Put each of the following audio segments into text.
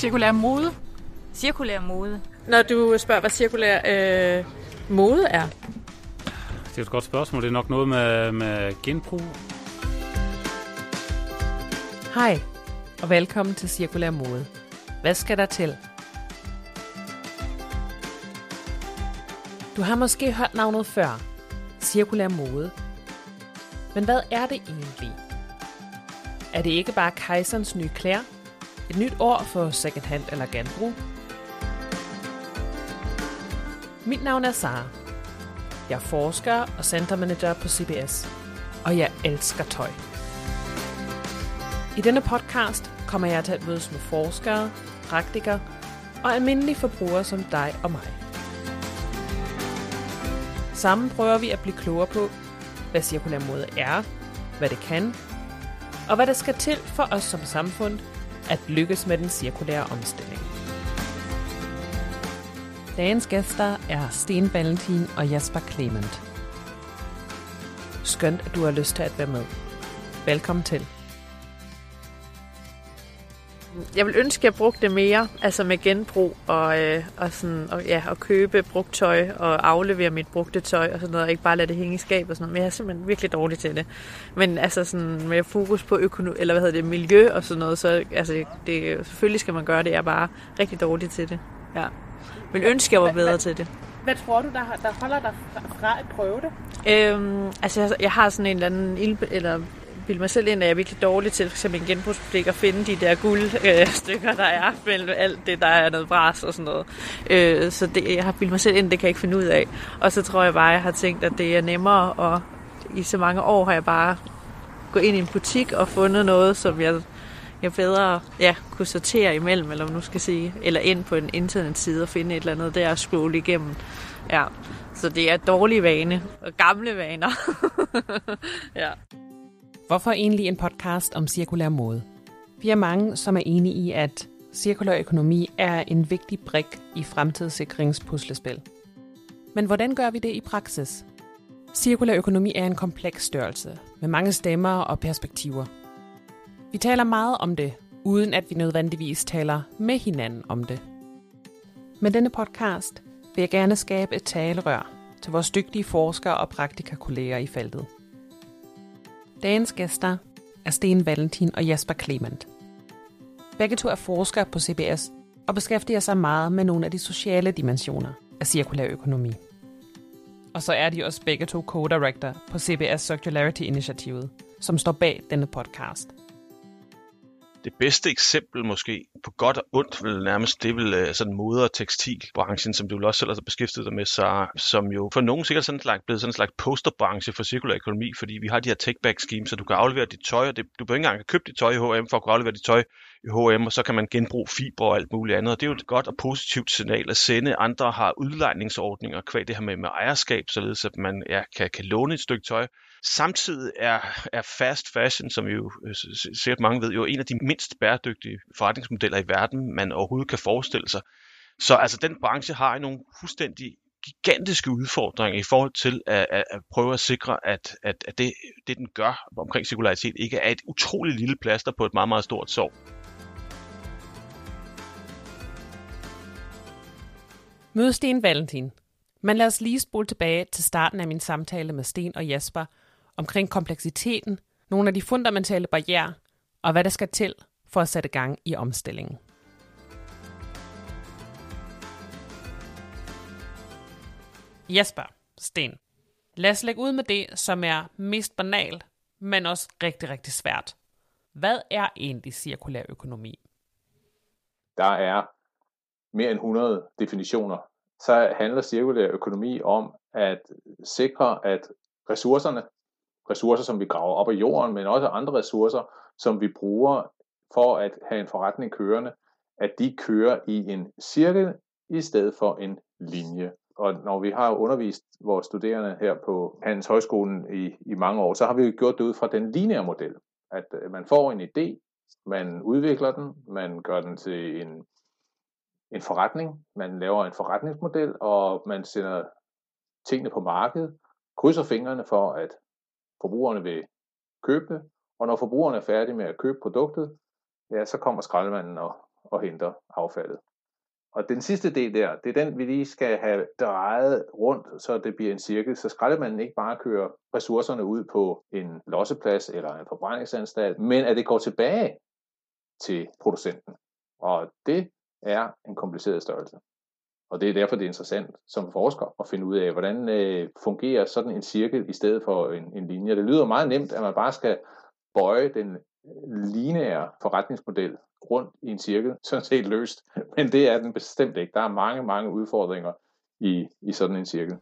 Cirkulær mode. Cirkulær mode. Når du spørger, hvad cirkulær øh, mode er? Det er et godt spørgsmål. Det er nok noget med, med genbrug. Hej, og velkommen til Cirkulær Mode. Hvad skal der til? Du har måske hørt navnet før. Cirkulær mode. Men hvad er det egentlig? Er det ikke bare kejserens nye klæder? Et nyt ord for second hand eller genbrug? Mit navn er Sara. Jeg er forsker og centermanager på CBS. Og jeg elsker tøj. I denne podcast kommer jeg til at mødes med forskere, praktikere og almindelige forbrugere som dig og mig. Sammen prøver vi at blive klogere på, hvad cirkulær mode er, hvad det kan, og hvad der skal til for os som samfund at lykkes med den cirkulære omstilling. Dagens gæster er Sten Valentin og Jasper Clement. Skønt, at du har lyst til at være med. Velkommen til. Jeg vil ønske, at jeg brugte det mere, altså med genbrug og, øh, og, sådan, og, ja, og købe brugt tøj og aflevere mit brugte tøj og sådan noget, og ikke bare lade det hænge i skab og sådan noget. Men jeg er simpelthen virkelig dårlig til det. Men altså sådan med fokus på økonomi, eller hvad hedder det, miljø og sådan noget, så altså, det, selvfølgelig skal man gøre det. Jeg er bare rigtig dårlig til det. Ja. Vil ønske, jeg var bedre til det. Hvad tror du, der, der holder dig fra at prøve det? Øhm, altså, jeg, jeg har sådan en eller anden ild, eller bilde mig selv ind, at jeg er virkelig dårlig til, som en genbrugsbutik, at finde de der guldstykker, øh, der er mellem alt det, der er noget bras og sådan noget. Øh, så det, jeg har bildet mig selv ind, det kan jeg ikke finde ud af. Og så tror jeg bare, jeg har tænkt, at det er nemmere, og i så mange år har jeg bare gået ind i en butik og fundet noget, som jeg, jeg bedre ja, kunne sortere imellem, eller nu skal sige, eller ind på en internetside og finde et eller andet der og scrolle igennem. Ja. Så det er dårlige vane og gamle vaner. ja. Hvorfor egentlig en podcast om cirkulær mode? Vi er mange, som er enige i, at cirkulær økonomi er en vigtig brik i fremtidssikringspuslespil. Men hvordan gør vi det i praksis? Cirkulær økonomi er en kompleks størrelse med mange stemmer og perspektiver. Vi taler meget om det, uden at vi nødvendigvis taler med hinanden om det. Med denne podcast vil jeg gerne skabe et talerør til vores dygtige forskere og praktikakolleger i feltet. Dagens gæster er Sten Valentin og Jasper Clement. Begge to er forskere på CBS og beskæftiger sig meget med nogle af de sociale dimensioner af cirkulær økonomi. Og så er de også begge to co-director på CBS Circularity-initiativet, som står bag denne podcast det bedste eksempel måske på godt og ondt vil nærmest, det vil øh, sådan mode- og tekstilbranchen, som du vil også selv har beskæftiget dig med, så, som jo for nogen sikkert sådan slags, blevet sådan en slags posterbranche for cirkulær økonomi, fordi vi har de her take-back schemes, så du kan aflevere dit tøj, og det, du behøver ikke engang købe dit tøj i H&M for at kunne aflevere dit tøj i H&M, og så kan man genbruge fiber og alt muligt andet. Og det er jo et godt og positivt signal at sende. Andre har udlejningsordninger kvad det her med, med ejerskab, således at man ja, kan, kan låne et stykke tøj. Samtidig er, er fast fashion, som jo øh, sikkert mange ved, jo en af de mindst bæredygtige forretningsmodeller i verden, man overhovedet kan forestille sig. Så altså den branche har nogle fuldstændig gigantiske udfordringer i forhold til at, at, at prøve at sikre, at, at, at det, det, den gør omkring cirkularitet, ikke er et utroligt lille plaster på et meget, meget stort sår. Mød Sten Valentin. Men lad os lige spole tilbage til starten af min samtale med Sten og Jesper omkring kompleksiteten, nogle af de fundamentale barriere og hvad der skal til for at sætte gang i omstillingen. Jesper, Sten. Lad os lægge ud med det, som er mest banalt, men også rigtig, rigtig svært. Hvad er egentlig cirkulær økonomi? Der er mere end 100 definitioner. Så handler cirkulær økonomi om at sikre, at ressourcerne, ressourcer som vi graver op af jorden, men også andre ressourcer, som vi bruger for at have en forretning kørende, at de kører i en cirkel i stedet for en linje. Og når vi har undervist vores studerende her på Hans Højskolen i, i mange år, så har vi gjort det ud fra den lineære model. At øh, man får en idé, man udvikler den, man gør den til en, en forretning, man laver en forretningsmodel, og man sender tingene på markedet, krydser fingrene for, at forbrugerne vil købe det, og når forbrugerne er færdige med at købe produktet, ja, så kommer skraldemanden og, og henter affaldet. Og den sidste del der, det er den, vi lige skal have drejet rundt, så det bliver en cirkel. Så skraldemanden ikke bare kører ressourcerne ud på en losseplads eller en forbrændingsanstalt, men at det går tilbage til producenten. Og det er en kompliceret størrelse. Og det er derfor, det er interessant som forsker at finde ud af, hvordan øh, fungerer sådan en cirkel i stedet for en, en linje. Det lyder meget nemt, at man bare skal bøje den øh, lineære forretningsmodel rundt i en cirkel, sådan set løst. Men det er den bestemt ikke. Der er mange, mange udfordringer i, i sådan en cirkel.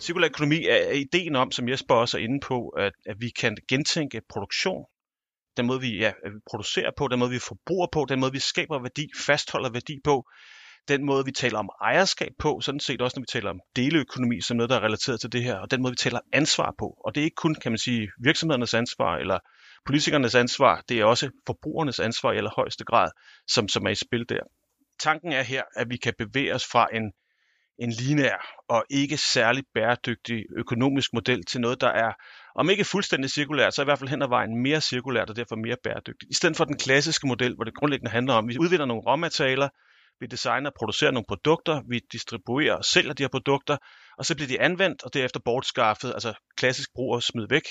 Cirkulær økonomi er ideen om, som Jesper også er inde på, at, at vi kan gentænke produktion. Den måde, vi, ja, øh, producerer på, den måde, vi forbruger på, den måde, vi skaber værdi, fastholder værdi på, den måde, vi taler om ejerskab på, sådan set også, når vi taler om deleøkonomi, som noget, der er relateret til det her, og den måde, vi taler ansvar på. Og det er ikke kun, kan man sige, virksomhedernes ansvar eller politikernes ansvar, det er også forbrugernes ansvar i allerhøjeste grad, som, som er i spil der. Tanken er her, at vi kan bevæge os fra en, en lineær og ikke særlig bæredygtig økonomisk model til noget, der er, om ikke fuldstændig cirkulært, så i hvert fald hen ad vejen mere cirkulært og derfor mere bæredygtigt. I stedet for den klassiske model, hvor det grundlæggende handler om, at vi udvinder nogle råmaterialer, vi designer og producerer nogle produkter, vi distribuerer og sælger de her produkter, og så bliver de anvendt og derefter bortskaffet, altså klassisk brug og smid væk,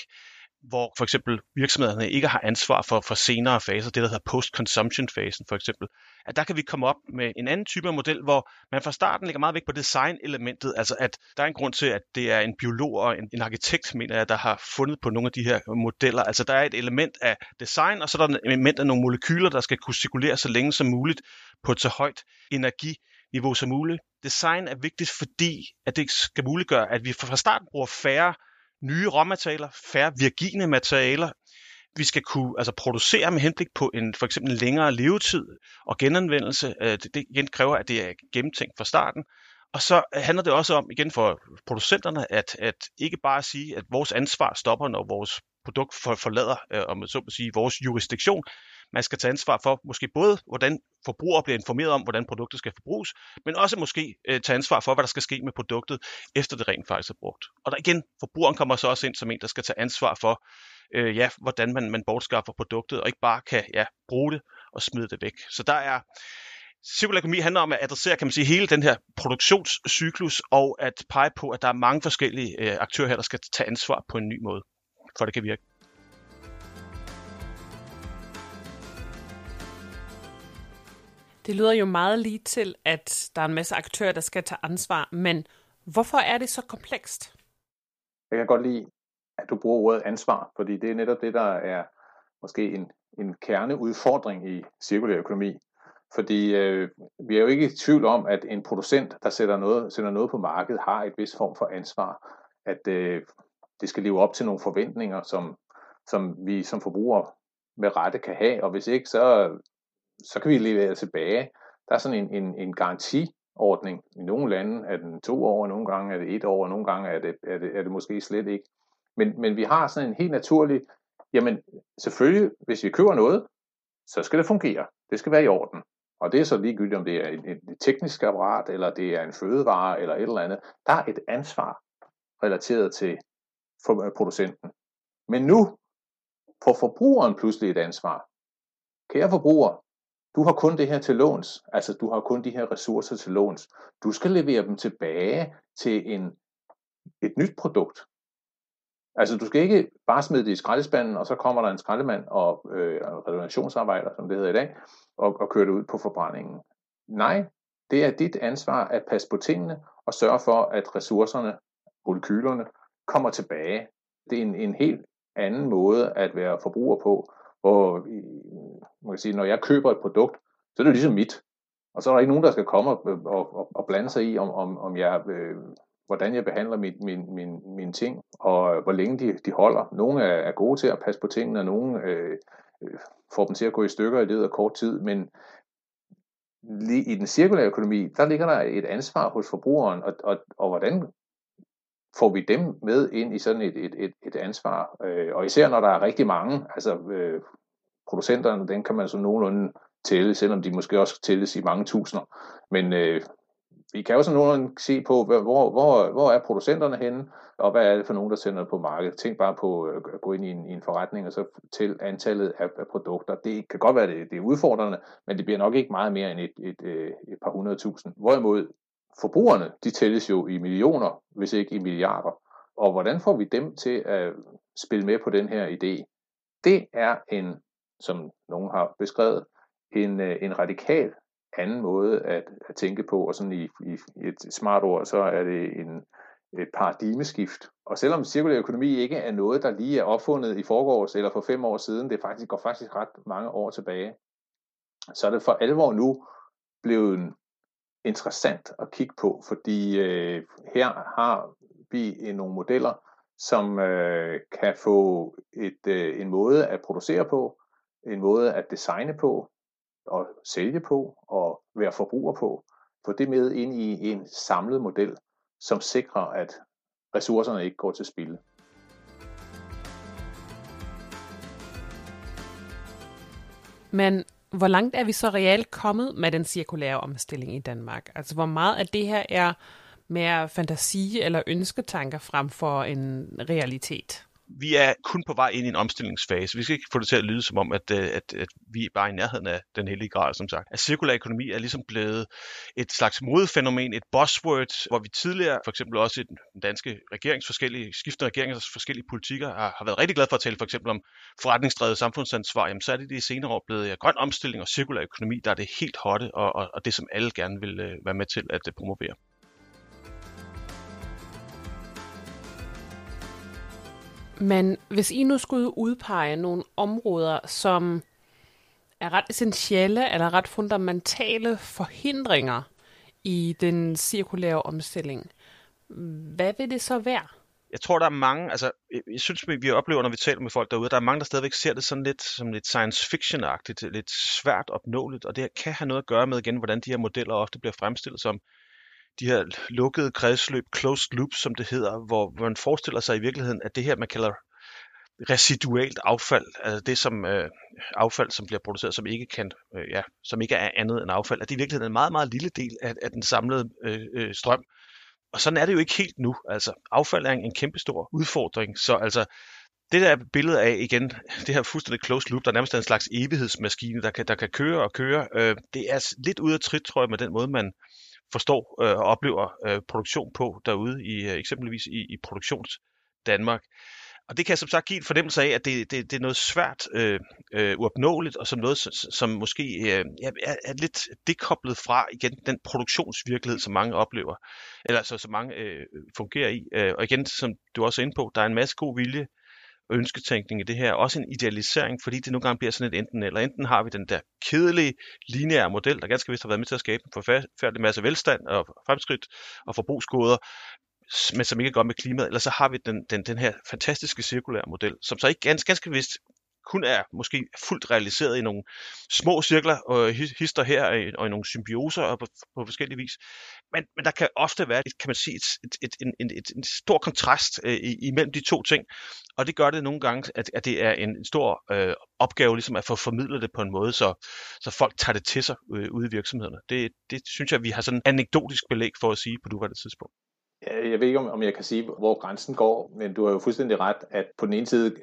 hvor for eksempel virksomhederne ikke har ansvar for, for senere faser, det der hedder post-consumption-fasen for eksempel, at der kan vi komme op med en anden type af model, hvor man fra starten lægger meget vægt på design-elementet, altså at der er en grund til, at det er en biolog og en, en arkitekt, mener jeg, der har fundet på nogle af de her modeller. Altså der er et element af design, og så er der et element af nogle molekyler, der skal kunne cirkulere så længe som muligt på et så højt energiniveau som muligt. Design er vigtigt, fordi at det skal muliggøre, at vi fra starten bruger færre nye råmaterialer, færre virgine materialer. Vi skal kunne altså, producere med henblik på en for eksempel en længere levetid og genanvendelse. Øh, det, det igen kræver, at det er gennemtænkt fra starten. Og så øh, handler det også om, igen for producenterne, at, at ikke bare sige, at vores ansvar stopper, når vores produkt forlader, øh, om så må sige, vores jurisdiktion, man skal tage ansvar for måske både, hvordan forbrugere bliver informeret om, hvordan produktet skal forbruges, men også måske øh, tage ansvar for, hvad der skal ske med produktet, efter det rent faktisk er brugt. Og der igen, forbrugeren kommer så også ind som en, der skal tage ansvar for, øh, ja, hvordan man, man bortskaffer produktet, og ikke bare kan ja, bruge det og smide det væk. Så der er Cirkulær økonomi handler om at adressere kan man sige, hele den her produktionscyklus og at pege på, at der er mange forskellige øh, aktører her, der skal tage ansvar på en ny måde, for det kan virke. Det lyder jo meget lige til, at der er en masse aktører, der skal tage ansvar, men hvorfor er det så komplekst? Jeg kan godt lide, at du bruger ordet ansvar, fordi det er netop det, der er måske en, en kerneudfordring i cirkulær økonomi. Fordi øh, vi er jo ikke i tvivl om, at en producent, der sætter noget, sætter noget på markedet, har et vis form for ansvar. At øh, det skal leve op til nogle forventninger, som, som vi som forbrugere med rette kan have. Og hvis ikke, så så kan vi levere tilbage. Der er sådan en, en, en garantiordning. I nogle lande er den to år, nogle gange er det et år, og nogle gange er det, er det, er det måske slet ikke. Men, men vi har sådan en helt naturlig, jamen selvfølgelig, hvis vi køber noget, så skal det fungere. Det skal være i orden. Og det er så ligegyldigt, om det er et, et teknisk apparat, eller det er en fødevare, eller et eller andet. Der er et ansvar relateret til øh, producenten. Men nu får forbrugeren pludselig et ansvar. Kære forbruger, du har kun det her til låns, altså du har kun de her ressourcer til låns. Du skal levere dem tilbage til en, et nyt produkt. Altså du skal ikke bare smide det i skraldespanden, og så kommer der en skraldemand og øh, relationsarbejder, som det hedder i dag, og, og kører det ud på forbrændingen. Nej, det er dit ansvar at passe på tingene og sørge for, at ressourcerne, molekylerne, kommer tilbage. Det er en, en helt anden måde at være forbruger på, hvor man kan sige, når jeg køber et produkt, så er det ligesom mit. Og så er der ikke nogen, der skal komme og, og, og blande sig i, om, om, om jeg, øh, hvordan jeg behandler min, min, min, mine ting, og hvor længe de, de holder. Nogle er, er gode til at passe på tingene, og nogle øh, øh, får dem til at gå i stykker i løbet af kort tid, men lige i den cirkulære økonomi, der ligger der et ansvar hos forbrugeren, og, og, og hvordan får vi dem med ind i sådan et, et, et, et ansvar. Øh, og især når der er rigtig mange, altså øh, producenterne, den kan man så nogenlunde tælle, selvom de måske også tælles i mange tusinder. Men øh, vi kan jo sådan nogenlunde se på, hvor, hvor, hvor er producenterne henne, og hvad er det for nogen, der sender på markedet. Tænk bare på øh, at gå ind i en, i en forretning og så til antallet af, af produkter. Det kan godt være, det, det er udfordrende, men det bliver nok ikke meget mere end et, et, et, et par hundredtusind. Hvorimod forbrugerne, de tælles jo i millioner, hvis ikke i milliarder. Og hvordan får vi dem til at spille med på den her idé? Det er en, som nogen har beskrevet, en, øh, en radikal anden måde at, at tænke på, og sådan i, i, i et smart ord, så er det en, et paradigmeskift. Og selvom cirkulær økonomi ikke er noget, der lige er opfundet i forgårs eller for fem år siden, det faktisk går faktisk ret mange år tilbage, så er det for alvor nu blevet interessant at kigge på, fordi øh, her har vi øh, nogle modeller, som øh, kan få et, øh, en måde at producere på, en måde at designe på, og sælge på og være forbruger på. Få det med ind i en samlet model, som sikrer, at ressourcerne ikke går til spilde. Men hvor langt er vi så reelt kommet med den cirkulære omstilling i Danmark? Altså hvor meget af det her er mere fantasi eller ønsketanker frem for en realitet? Vi er kun på vej ind i en omstillingsfase. Vi skal ikke få det til at lyde som om, at, øh, at, at vi er bare i nærheden af den hellige grad, som sagt. At cirkulær økonomi er ligesom blevet et slags modefænomen, et buzzword, hvor vi tidligere, for eksempel også i den danske regerings forskellige, skiftende regeringers forskellige politikker, har, har været rigtig glade for at tale for eksempel om forretningsdrevet samfundsansvar. Jamen, så er det de senere år blevet ja, grøn omstilling og cirkulær økonomi, der er det helt hotte, og, og, og det, som alle gerne vil øh, være med til at øh, promovere. Men hvis I nu skulle udpege nogle områder, som er ret essentielle eller ret fundamentale forhindringer i den cirkulære omstilling, hvad vil det så være? Jeg tror, der er mange, altså, jeg synes, vi oplever, når vi taler med folk derude, der er mange, der stadigvæk ser det sådan lidt som lidt science fiction-agtigt, lidt svært opnåeligt, og det kan have noget at gøre med igen, hvordan de her modeller ofte bliver fremstillet som de her lukkede kredsløb, closed loop, som det hedder, hvor man forestiller sig i virkeligheden, at det her, man kalder residualt affald, altså det som øh, affald, som bliver produceret, som ikke kan, øh, ja, som ikke er andet end affald, at det i virkeligheden er en meget, meget lille del af, af den samlede øh, øh, strøm. Og sådan er det jo ikke helt nu. Altså, affald er en kæmpestor udfordring, så altså, det der billede af, igen, det her fuldstændig closed loop, der nærmest er en slags evighedsmaskine, der kan, der kan køre og køre, øh, det er lidt ude af trit, tror jeg, med den måde, man forstår øh, og oplever øh, produktion på derude, i øh, eksempelvis i, i produktions Danmark. Og det kan som sagt give en fornemmelse af, at det, det, det er noget svært øh, øh, uopnåeligt, og som noget, som måske øh, er, er lidt dekoblet fra igen den produktionsvirkelighed, som mange oplever, eller altså, som mange øh, fungerer i. Øh, og igen, som du også er inde på, der er en masse god vilje ønsketænkning i det her, også en idealisering, fordi det nogle gange bliver sådan et enten eller. Enten har vi den der kedelige, lineære model, der ganske vist har været med til at skabe en forfærdelig masse velstand og fremskridt og forbrugsgoder, men som ikke er godt med klimaet, eller så har vi den, den, den her fantastiske cirkulære model, som så ikke ganske, ganske vist kun er måske fuldt realiseret i nogle små cirkler og hister her øh, og i nogle symbioser og på, på forskellige vis. Men, men der kan ofte være, kan man sige, et, et, et, en, en, et, en stor kontrast øh, imellem de to ting, og det gør det nogle gange, at, at det er en stor øh, opgave ligesom at få formidlet det på en måde, så, så folk tager det til sig øh, ude i virksomhederne. Det, det synes jeg, vi har sådan anekdotisk belæg for at sige på nuværende tidspunkt. Jeg ved ikke, om jeg kan sige, hvor grænsen går, men du har jo fuldstændig ret, at på den ene side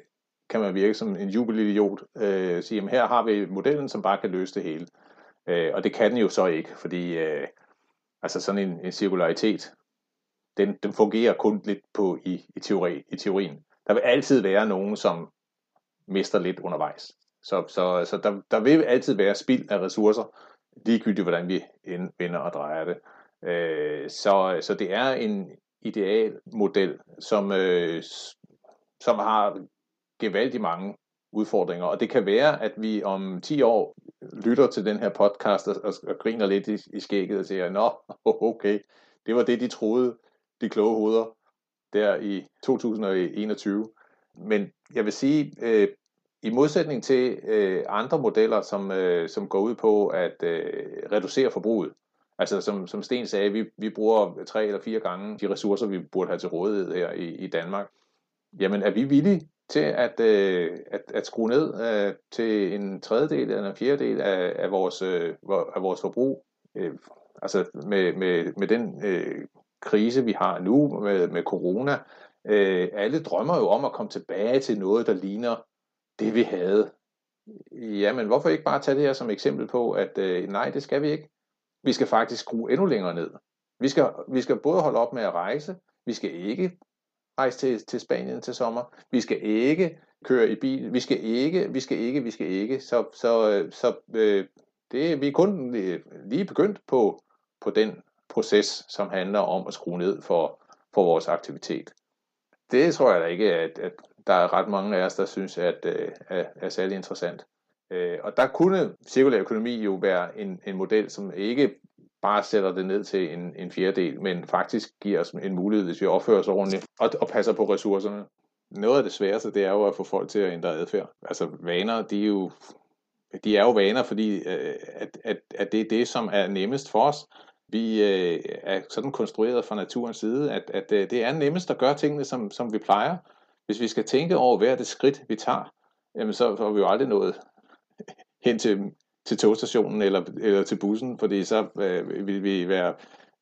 kan man virke som en jubelidiot, øh, sige, at her har vi modellen, som bare kan løse det hele. Øh, og det kan den jo så ikke, fordi øh, altså sådan en, en cirkularitet, den, den fungerer kun lidt på i, i, teori, i teorien. Der vil altid være nogen, som mister lidt undervejs. Så, så, så der, der vil altid være spild af ressourcer, ligegyldigt hvordan vi vender og drejer det. Øh, så, så det er en ideal model, som, øh, som har gevaldigt mange udfordringer, og det kan være, at vi om 10 år lytter til den her podcast og, og, og griner lidt i, i skægget og siger, nå, okay, det var det, de troede, de kloge hoveder, der i 2021. Men jeg vil sige, øh, i modsætning til øh, andre modeller, som, øh, som går ud på at øh, reducere forbruget, Altså som, som Sten sagde, vi, vi bruger tre eller fire gange de ressourcer, vi burde have til rådighed her i, i Danmark. Jamen er vi villige til at, øh, at, at skrue ned øh, til en tredjedel eller en fjerdedel af, af, vores, øh, af vores forbrug? Øh, Altså med, med, med den øh, krise, vi har nu med, med corona, øh, alle drømmer jo om at komme tilbage til noget, der ligner det, vi havde. Jamen, hvorfor ikke bare tage det her som eksempel på, at øh, nej, det skal vi ikke. Vi skal faktisk skrue endnu længere ned. Vi skal, vi skal både holde op med at rejse, vi skal ikke rejse til, til Spanien til sommer, vi skal ikke køre i bil, vi skal ikke, vi skal ikke, vi skal ikke. Så, så, øh, så øh, det, vi er kun lige begyndt på, på den proces, som handler om at skrue ned for, for vores aktivitet. Det tror jeg da ikke, at, at der er ret mange af os, der synes, at øh, er, er særlig interessant. Øh, og der kunne cirkulær økonomi jo være en, en model, som ikke bare sætter det ned til en, en fjerdedel, men faktisk giver os en mulighed, hvis vi opfører os ordentligt og, og passer på ressourcerne. Noget af det sværeste, det er jo at få folk til at ændre adfærd. Altså vaner, de er jo, de er jo vaner, fordi øh, at, at, at det er det, som er nemmest for os. Vi øh, er sådan konstrueret fra naturens side, at, at øh, det er nemmest at gøre tingene, som, som vi plejer. Hvis vi skal tænke over hver det skridt, vi tager, jamen så får vi jo aldrig nået hen til, til togstationen eller, eller til bussen, fordi så øh, ville vi være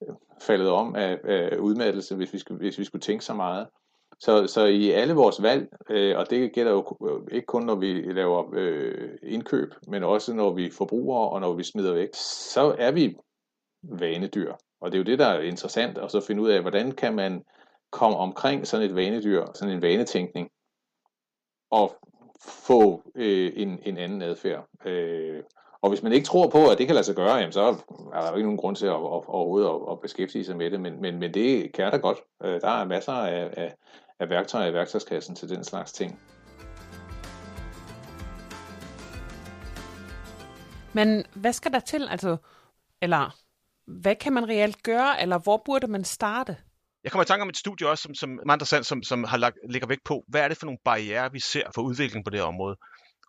øh, faldet om af, af udmattelse, hvis vi, skulle, hvis vi skulle tænke så meget. Så, så i alle vores valg, øh, og det gælder jo øh, ikke kun når vi laver øh, indkøb, men også når vi forbruger og når vi smider væk, så er vi vanedyr. Og det er jo det, der er interessant, at så finde ud af, hvordan kan man komme omkring sådan et vanedyr, sådan en vanetænkning, og få øh, en, en anden adfærd. Øh, og hvis man ikke tror på, at det kan lade sig gøre, jamen, så er der jo ikke nogen grund til at, at, overhovedet at, at beskæftige sig med det, men, men, men det kan da godt. Øh, der er masser af, af, af værktøjer i værktøjskassen til den slags ting. Men hvad skal der til? Altså, eller hvad kan man reelt gøre, eller hvor burde man starte? Jeg kommer i tanke om et studie også, som, som Amanda Sand, som, som har lagt, lægger vægt på, hvad er det for nogle barriere, vi ser for udvikling på det her område.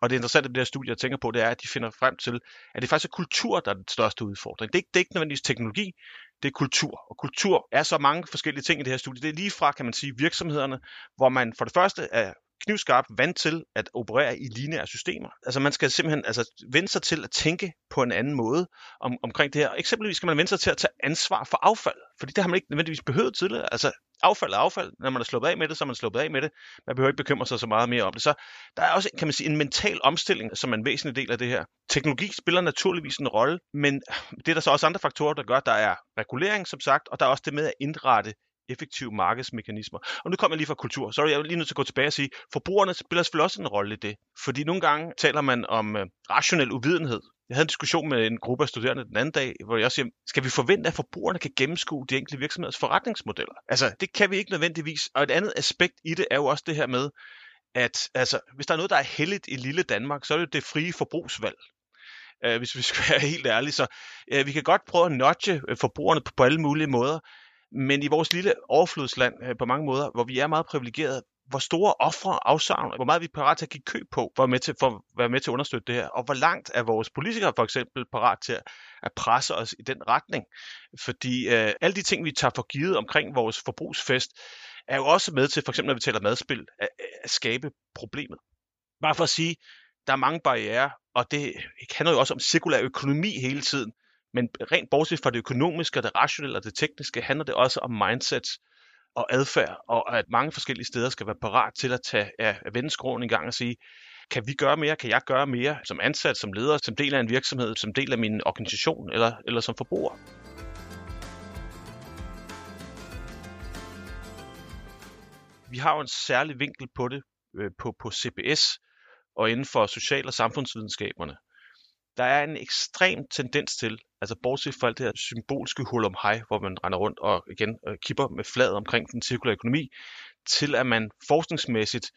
Og det interessante ved det her studie, jeg tænker på, det er, at de finder frem til, at det faktisk er kultur, der er den største udfordring. Det er ikke, det er ikke nødvendigvis teknologi, det er kultur. Og kultur er så mange forskellige ting i det her studie. Det er lige fra, kan man sige, virksomhederne, hvor man for det første er knivskarp vant til at operere i lineære systemer. Altså man skal simpelthen altså, vende sig til at tænke på en anden måde om, omkring det her. Eksempelvis skal man vende sig til at tage ansvar for affald, fordi det har man ikke nødvendigvis behøvet tidligere. Altså affald er affald. Når man er sluppet af med det, så er man sluppet af med det. Man behøver ikke bekymre sig så meget mere om det. Så der er også, kan man sige, en mental omstilling, som er en væsentlig del af det her. Teknologi spiller naturligvis en rolle, men det er der så også andre faktorer, der gør. Der er regulering, som sagt, og der er også det med at indrette effektive markedsmekanismer. Og nu kommer jeg lige fra kultur, så er jeg lige nødt til at gå tilbage og sige, forbrugerne spiller selvfølgelig også en rolle i det. Fordi nogle gange taler man om øh, rationel uvidenhed. Jeg havde en diskussion med en gruppe af studerende den anden dag, hvor jeg også siger, skal vi forvente, at forbrugerne kan gennemskue de enkelte virksomheders forretningsmodeller? Altså, det kan vi ikke nødvendigvis. Og et andet aspekt i det er jo også det her med, at altså, hvis der er noget, der er heldigt i lille Danmark, så er det det frie forbrugsvalg. Uh, hvis vi skal være helt ærlige. Så uh, vi kan godt prøve at nudge øh, forbrugerne på, på alle mulige måder, men i vores lille overflodsland øh, på mange måder, hvor vi er meget privilegerede, hvor store ofre afsavn, hvor meget vi er parat til at give køb på for at, med til, for at være med til at understøtte det her, og hvor langt er vores politikere for eksempel parat til at presse os i den retning. Fordi øh, alle de ting, vi tager for givet omkring vores forbrugsfest, er jo også med til, for eksempel når vi taler madspil, at, at skabe problemet. Bare for at sige, der er mange barriere, og det handler jo også om cirkulær økonomi hele tiden. Men rent bortset fra det økonomiske, det rationelle og det tekniske, handler det også om mindsets, og adfærd, og at mange forskellige steder skal være parat til at tage ja, vende skruen en gang og sige, kan vi gøre mere, kan jeg gøre mere som ansat, som leder, som del af en virksomhed, som del af min organisation eller, eller som forbruger. Vi har jo en særlig vinkel på det øh, på, på CBS og inden for social- og samfundsvidenskaberne der er en ekstrem tendens til, altså bortset fra alt det her symbolske hul om hej, hvor man render rundt og igen øh, kipper med fladet omkring den cirkulære økonomi, til at man forskningsmæssigt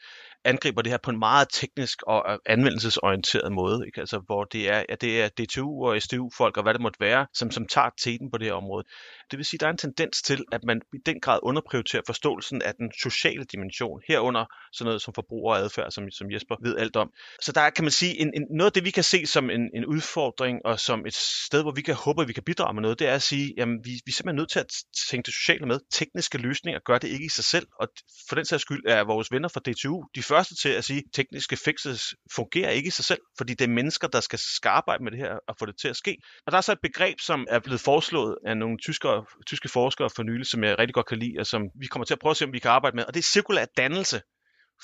angriber det her på en meget teknisk og anvendelsesorienteret måde, ikke? Altså, hvor det er, ja, det er DTU og STU-folk og hvad det måtte være, som, som tager teten på det her område. Det vil sige, at der er en tendens til, at man i den grad underprioriterer forståelsen af den sociale dimension, herunder sådan noget som forbruger og adfærd, som, som Jesper ved alt om. Så der er, kan man sige, en, en, noget af det, vi kan se som en, en udfordring, og som et sted, hvor vi kan håbe, at vi kan bidrage med noget, det er at sige, at vi, vi er simpelthen nødt til at tænke det sociale med. Tekniske løsninger gør det ikke i sig selv, og for den sags skyld er vores venner fra DTU de første til at sige, at tekniske fixes fungerer ikke i sig selv, fordi det er mennesker, der skal arbejde med det her og få det til at ske. Og der er så et begreb, som er blevet foreslået af nogle tyskere, tyske forskere for nylig, som jeg rigtig godt kan lide, og som vi kommer til at prøve at se, om vi kan arbejde med, og det er cirkulær dannelse.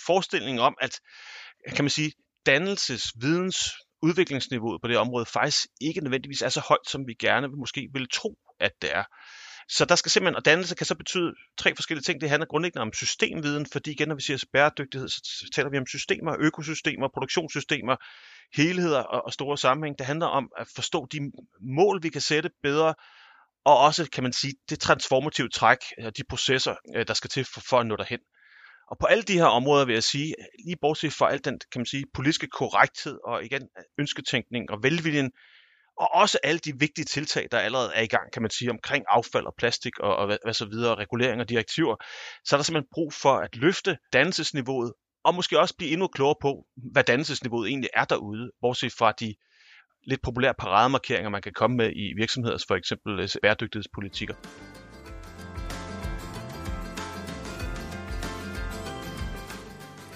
Forestillingen om, at kan man sige, dannelses, videns, udviklingsniveauet på det område faktisk ikke nødvendigvis er så højt, som vi gerne måske ville tro, at det er. Så der skal simpelthen, og dannelse kan så betyde tre forskellige ting. Det handler grundlæggende om systemviden, fordi igen, når vi siger bæredygtighed, så taler vi om systemer, økosystemer, produktionssystemer, helheder og, og store sammenhæng. Det handler om at forstå de mål, vi kan sætte bedre, og også, kan man sige, det transformative træk, øh, de processer, øh, der skal til for, for at nå derhen. Og på alle de her områder vil jeg sige, lige bortset fra alt den, kan man sige, politiske korrekthed og igen ønsketænkning og velviljen, og også alle de vigtige tiltag, der allerede er i gang, kan man sige, omkring affald og plastik og, og hvad, hvad så videre, regulering og direktiver, så er der simpelthen brug for at løfte dannelsesniveauet, og måske også blive endnu klogere på, hvad dannelsesniveauet egentlig er derude, bortset fra de lidt populære parademarkeringer, man kan komme med i virksomheder, for eksempel øh, bæredygtighedspolitikker.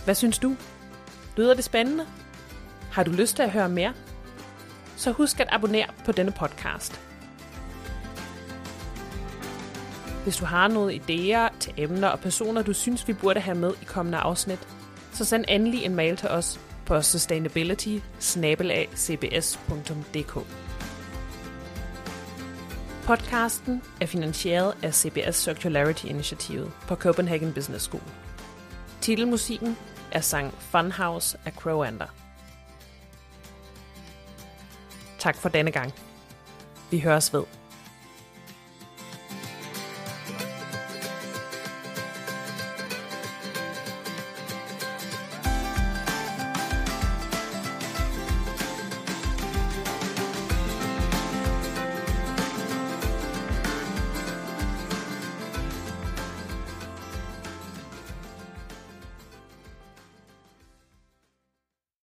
Hvad synes du? Lyder det spændende? Har du lyst til at høre mere? Så husk at abonnere på denne podcast. Hvis du har nogle idéer til emner og personer, du synes, vi burde have med i kommende afsnit, så send endelig en mail til os på sustainability Podcasten er finansieret af CBS Circularity Initiative på Copenhagen Business School. Titelmusikken er sang Funhouse af Crowander. Tak for denne gang. Vi høres ved.